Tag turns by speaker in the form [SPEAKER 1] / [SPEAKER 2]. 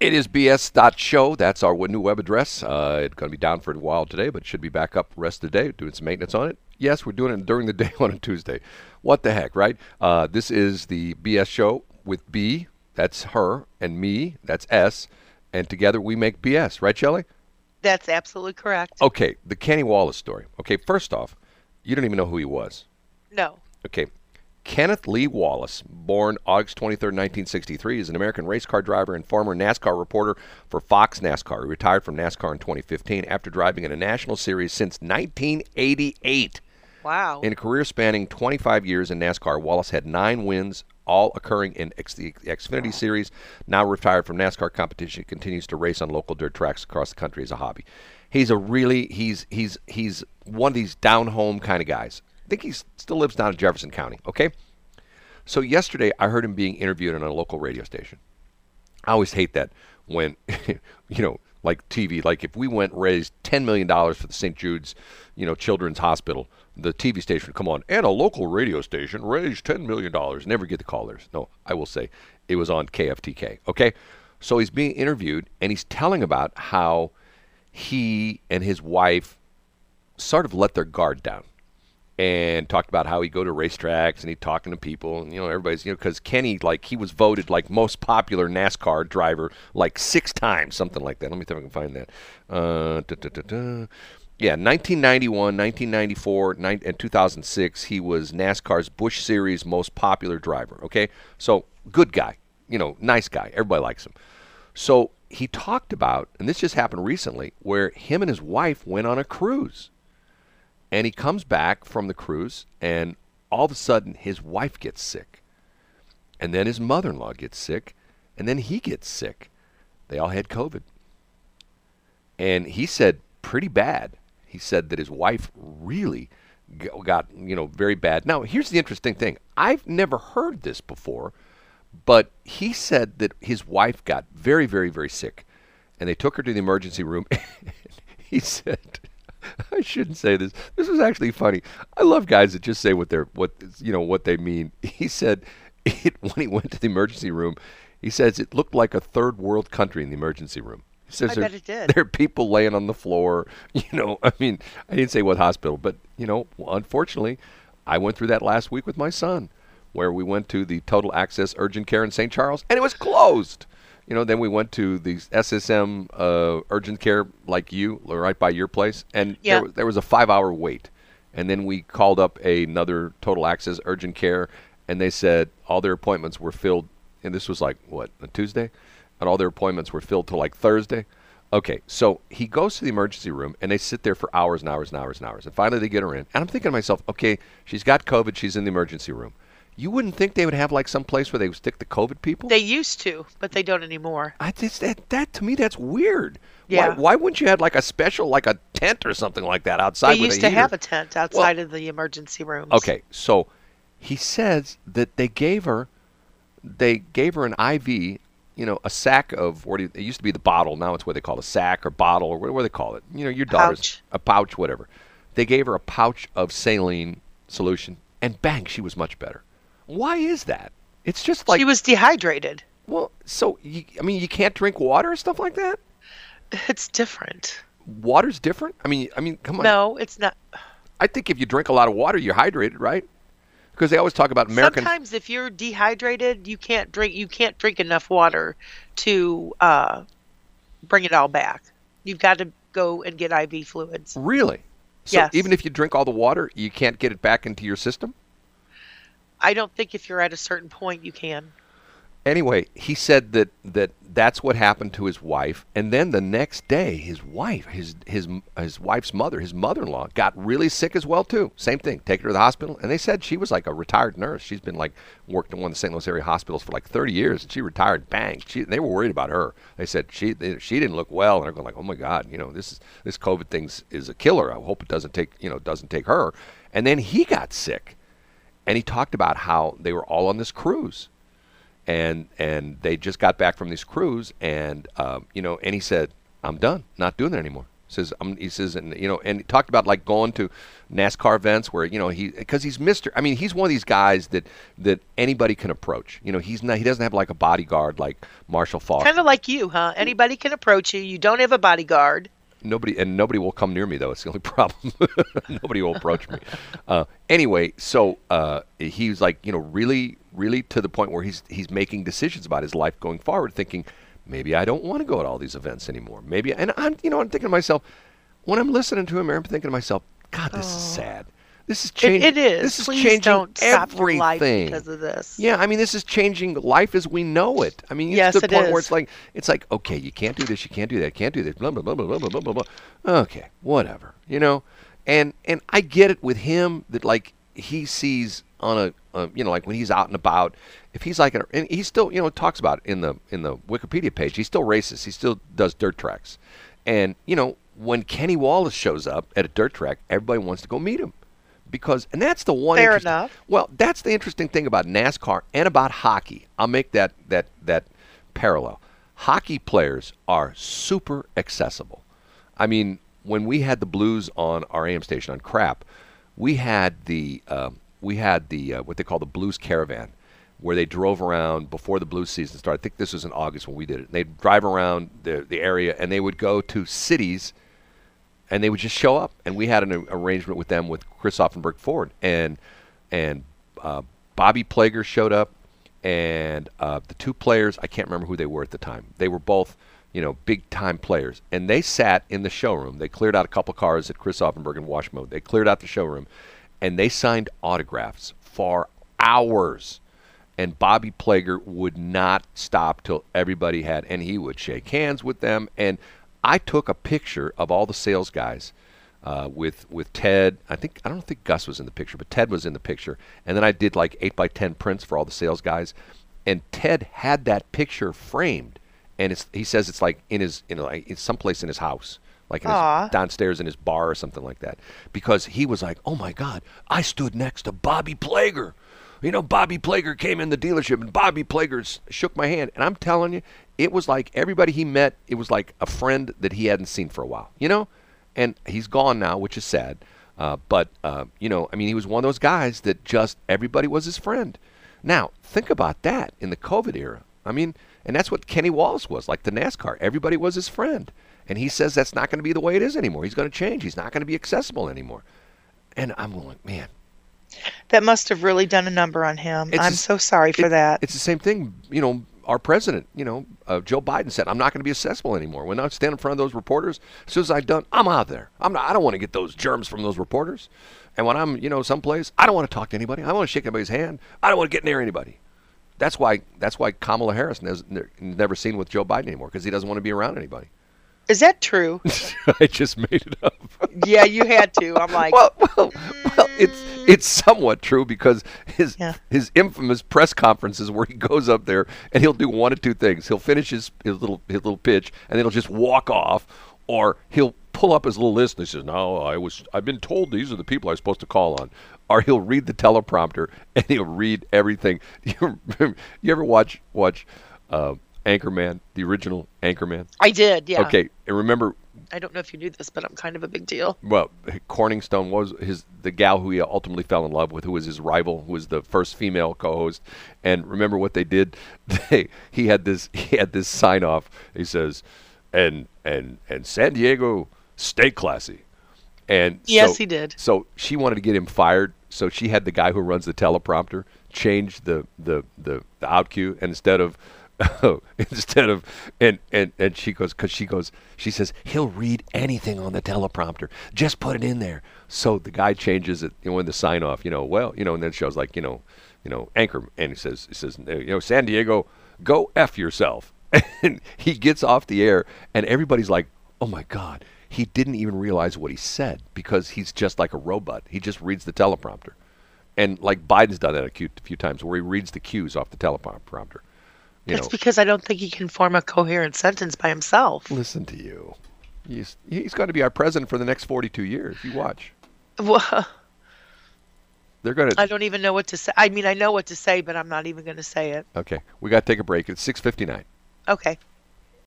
[SPEAKER 1] It is bs.show. That's our new web address. Uh, it's going to be down for a while today, but it should be back up the rest of the day, doing some maintenance on it. Yes, we're doing it during the day on a Tuesday. What the heck, right? Uh, this is the BS show with B, that's her, and me, that's S, and together we make BS, right, Shelley?
[SPEAKER 2] That's absolutely correct.
[SPEAKER 1] Okay, the Kenny Wallace story. Okay, first off, you don't even know who he was.
[SPEAKER 2] No.
[SPEAKER 1] Okay, Kenneth Lee Wallace, born August 23, 1963, is an American race car driver and former NASCAR reporter for Fox NASCAR. He retired from NASCAR in 2015 after driving in a national series since 1988.
[SPEAKER 2] Wow.
[SPEAKER 1] In a career spanning 25 years in NASCAR, Wallace had nine wins, all occurring in X- the Xfinity Series. Now retired from NASCAR competition, He continues to race on local dirt tracks across the country as a hobby. He's a really he's he's he's one of these down home kind of guys. I think he still lives down in Jefferson County. Okay, so yesterday I heard him being interviewed on a local radio station. I always hate that when you know like TV. Like if we went raised ten million dollars for the St. Jude's, you know, Children's Hospital, the TV station would come on, and a local radio station raised ten million dollars. Never get the callers. No, I will say it was on KFTK. Okay, so he's being interviewed and he's telling about how he and his wife sort of let their guard down and talked about how he'd go to racetracks and he'd talking to people and you know everybody's you know because kenny like he was voted like most popular nascar driver like six times something like that. Let me see if i can find that. Uh, yeah 1991 1994 nine, and 2006 he was nascar's Bush series most popular driver okay? So good guy you know nice guy everybody likes him. So he talked about and this just happened recently where him and his wife went on a cruise and he comes back from the cruise, and all of a sudden his wife gets sick. And then his mother in law gets sick, and then he gets sick. They all had COVID. And he said, pretty bad. He said that his wife really got, you know, very bad. Now, here's the interesting thing I've never heard this before, but he said that his wife got very, very, very sick. And they took her to the emergency room. he said, I shouldn't say this. This was actually funny. I love guys that just say what they're what you know what they mean. He said it, when he went to the emergency room. He says it looked like a third world country in the emergency room. He says
[SPEAKER 2] I
[SPEAKER 1] there,
[SPEAKER 2] bet it did.
[SPEAKER 1] there are people laying on the floor. You know, I mean, I didn't say what hospital, but you know, unfortunately, I went through that last week with my son, where we went to the Total Access Urgent Care in St. Charles, and it was closed. You know, then we went to the SSM uh, urgent care, like you, right by your place, and
[SPEAKER 2] Yeah.
[SPEAKER 1] there, there was a five-hour wait. And then we called up another Total Access urgent care, and they said all their appointments were filled. And this was like what a Tuesday, and all their appointments were filled till like Thursday. Okay, so he goes to the emergency room, and they sit there for hours and hours and hours and hours, and finally they get her in. And I'm thinking to myself, okay, she's got COVID, she's in the emergency room. You wouldn't think they would have like some place where they would stick the COVID people?
[SPEAKER 2] They used to, but they don't anymore.
[SPEAKER 1] I just that, that to me that's weird.
[SPEAKER 2] Yeah.
[SPEAKER 1] Why, why wouldn't you have like a special like a tent or something like that outside?
[SPEAKER 2] They used to
[SPEAKER 1] heater?
[SPEAKER 2] have a tent outside of the emergency rooms.
[SPEAKER 1] Okay, so he says that they gave her they gave her an IV, you know, a sack of what it used to be the bottle, now it's what they call a sack or bottle or what, what do they call it? You know, your daughter's
[SPEAKER 2] Pouch.
[SPEAKER 1] a pouch, whatever. They gave her a pouch of saline solution, and bang, she was much better. Why is that? It's just like
[SPEAKER 2] she was dehydrated.
[SPEAKER 1] well, so you, I mean, you can't drink water and stuff like that.
[SPEAKER 2] It's different.
[SPEAKER 1] Water's different. I mean, I mean, come on.
[SPEAKER 2] No, it's not.
[SPEAKER 1] I think if you drink a lot of water, you're hydrated, right? Because they always talk about American.
[SPEAKER 2] Sometimes if you're dehydrated, you can't drink. You can't drink enough water to uh, bring it all back. You've got to go and get IV fluids.
[SPEAKER 1] Really? So
[SPEAKER 2] Yes.
[SPEAKER 1] even if you drink all the water, you can't get it back into your system?
[SPEAKER 2] I don't think if you're at a certain point, you can.
[SPEAKER 1] Anyway, he said that, that that's what happened to his wife, and then the next day, his wife, his his his wife's mother, his mother-in-law, got really sick as well too. Same thing. Take her to the hospital, and they said she was like a retired nurse. She's been like worked in one of the St. Louis area hospitals for like 30 years, and she retired. Bang! She, they were worried about her. They said she they, she didn't look well, and they're going like, oh my God, you know this is this COVID thing is a killer. I hope it doesn't take you know doesn't take her. And then he got sick, and he talked about how they were all on this cruise and and they just got back from this cruise and um, you know and he said i'm done not doing it anymore Says um, he says and you know and he talked about like going to NASCAR events where you know he because he's Mister. I mean he's one of these guys that that anybody can approach. You know he's not he doesn't have like a bodyguard like Marshall Faulk.
[SPEAKER 2] Kind of like you, huh? Anybody can approach you. You don't have a bodyguard.
[SPEAKER 1] Nobody and nobody will come near me though. It's the only problem. nobody will approach me. Uh, anyway, so uh, he's like you know really really to the point where he's he's making decisions about his life going forward, thinking maybe I don't want to go to all these events anymore. Maybe and I'm you know I'm thinking to myself when I'm listening to him, I'm thinking to myself, God, this is sad. This is changing.
[SPEAKER 2] It, it is.
[SPEAKER 1] This
[SPEAKER 2] Please is
[SPEAKER 1] changing
[SPEAKER 2] don't
[SPEAKER 1] everything.
[SPEAKER 2] Stop because of this.
[SPEAKER 1] Yeah, I mean, this is changing life as we know it. I mean, it's
[SPEAKER 2] yes,
[SPEAKER 1] to the
[SPEAKER 2] it
[SPEAKER 1] point
[SPEAKER 2] is.
[SPEAKER 1] where it's like, it's like, okay, you can't do this, you can't do that, can't do this, blah blah blah blah blah blah blah. Okay, whatever, you know, and and I get it with him that like he sees on a, a, you know like when he's out and about if he's like a, and he still you know talks about in the in the wikipedia page he's still racist he still does dirt tracks and you know when kenny wallace shows up at a dirt track everybody wants to go meet him because and that's the one
[SPEAKER 2] Fair enough.
[SPEAKER 1] well that's the interesting thing about NASCAR and about hockey. I'll make that that that parallel. Hockey players are super accessible. I mean when we had the Blues on our AM station on crap we had the um, we had the uh, what they call the Blues Caravan where they drove around before the Blues season started. I think this was in August when we did it. They'd drive around the the area and they would go to cities and they would just show up. And we had an arrangement with them with Chris Auffenberg Ford, and and uh, Bobby Plager showed up, and uh, the two players I can't remember who they were at the time. They were both you know big time players, and they sat in the showroom. They cleared out a couple cars at Chris Auffenberg and Washmo. They cleared out the showroom, and they signed autographs for hours and Bobby Plager would not stop till everybody had, and he would shake hands with them. And I took a picture of all the sales guys uh, with with Ted. I think I don't think Gus was in the picture, but Ted was in the picture. And then I did like eight by ten prints for all the sales guys, and Ted had that picture framed, and it's he says it's like in his in like it's someplace in his house. Like in his, downstairs in his bar or something like that, because he was like, "Oh my God, I stood next to Bobby Plager." You know, Bobby Plager came in the dealership and Bobby Plager shook my hand. And I'm telling you, it was like everybody he met, it was like a friend that he hadn't seen for a while, you know? And he's gone now, which is sad. Uh, but, uh, you know, I mean, he was one of those guys that just everybody was his friend. Now, think about that in the COVID era. I mean, and that's what Kenny Wallace was like the NASCAR. Everybody was his friend. And he says that's not going to be the way it is anymore. He's going to change. He's not going to be accessible anymore. And I'm going, man,
[SPEAKER 2] That must have really done a number on him.
[SPEAKER 1] It's
[SPEAKER 2] I'm
[SPEAKER 1] a-
[SPEAKER 2] so sorry for
[SPEAKER 1] it-
[SPEAKER 2] that.
[SPEAKER 1] It's the same thing. You know, our president, you know, uh, Joe Biden said, "I'm not going to be accessible anymore." When I stand in front of those reporters, as soon as I'm done, I'm out there. I'm not. I don't want to get those germs from those reporters. And when I'm, you know, someplace, I don't want to talk to anybody. I don't want to shake anybody's hand. I don't want to get near anybody. That's why. That's why Kamala Harris has ne- never seen with Joe Biden anymore because he doesn't want to be around anybody.
[SPEAKER 2] Is that true?
[SPEAKER 1] I just made it up.
[SPEAKER 2] yeah, you had to. I'm like,
[SPEAKER 1] well, well, well, it's it's somewhat true because his
[SPEAKER 2] Yeah.
[SPEAKER 1] his infamous press conferences where he goes up there and he'll do one of two things. He'll finish his, his little his little pitch and then he'll just walk off, or he'll pull up his little list and he says, "No, I was I've been told these are the people I'm supposed to call on." Or he'll read the teleprompter and he'll read everything. You, you ever watch watch uh, Anchorman, the original Anchorman?
[SPEAKER 2] I did. Yeah.
[SPEAKER 1] Okay, and remember
[SPEAKER 2] I don't know if you knew this, but I'm kind of a big deal.
[SPEAKER 1] well, Corningstone was his the gal who he ultimately fell in love with, who was his rival, who was the first female co-host. And remember what they did? They he had this he had this sign off. He says, "And and and San Diego, stay classy." And
[SPEAKER 2] Yes,
[SPEAKER 1] so-
[SPEAKER 2] he did.
[SPEAKER 1] So she wanted to get him fired. So she had the guy who runs the teleprompter change the the the, the out cue, and instead of instead of and and and she goes because she goes she says he'll read anything on the teleprompter. Just put it in there. So the guy changes it you know in the sign off you know well you know and then it shows like you know you know anchor and he says he says you know san diego go f yourself. And he gets off the air and everybody's like oh my god he didn't even realize what he said because he's just like a robot. He just reads the teleprompter. And like biden's done that a few times where he reads the cues off the teleprompter you
[SPEAKER 2] That's
[SPEAKER 1] know
[SPEAKER 2] because I don't think he can form a coherent sentence by himself.
[SPEAKER 1] Listen to you. He's he's going to be our president for the next 42 years. You watch.
[SPEAKER 2] Well,
[SPEAKER 1] They're going to.
[SPEAKER 2] I don't even know what to say. I mean, I know what to say, but I'm not even going to say it.
[SPEAKER 1] Okay, we got to take a break. It's 6:59.
[SPEAKER 2] Okay.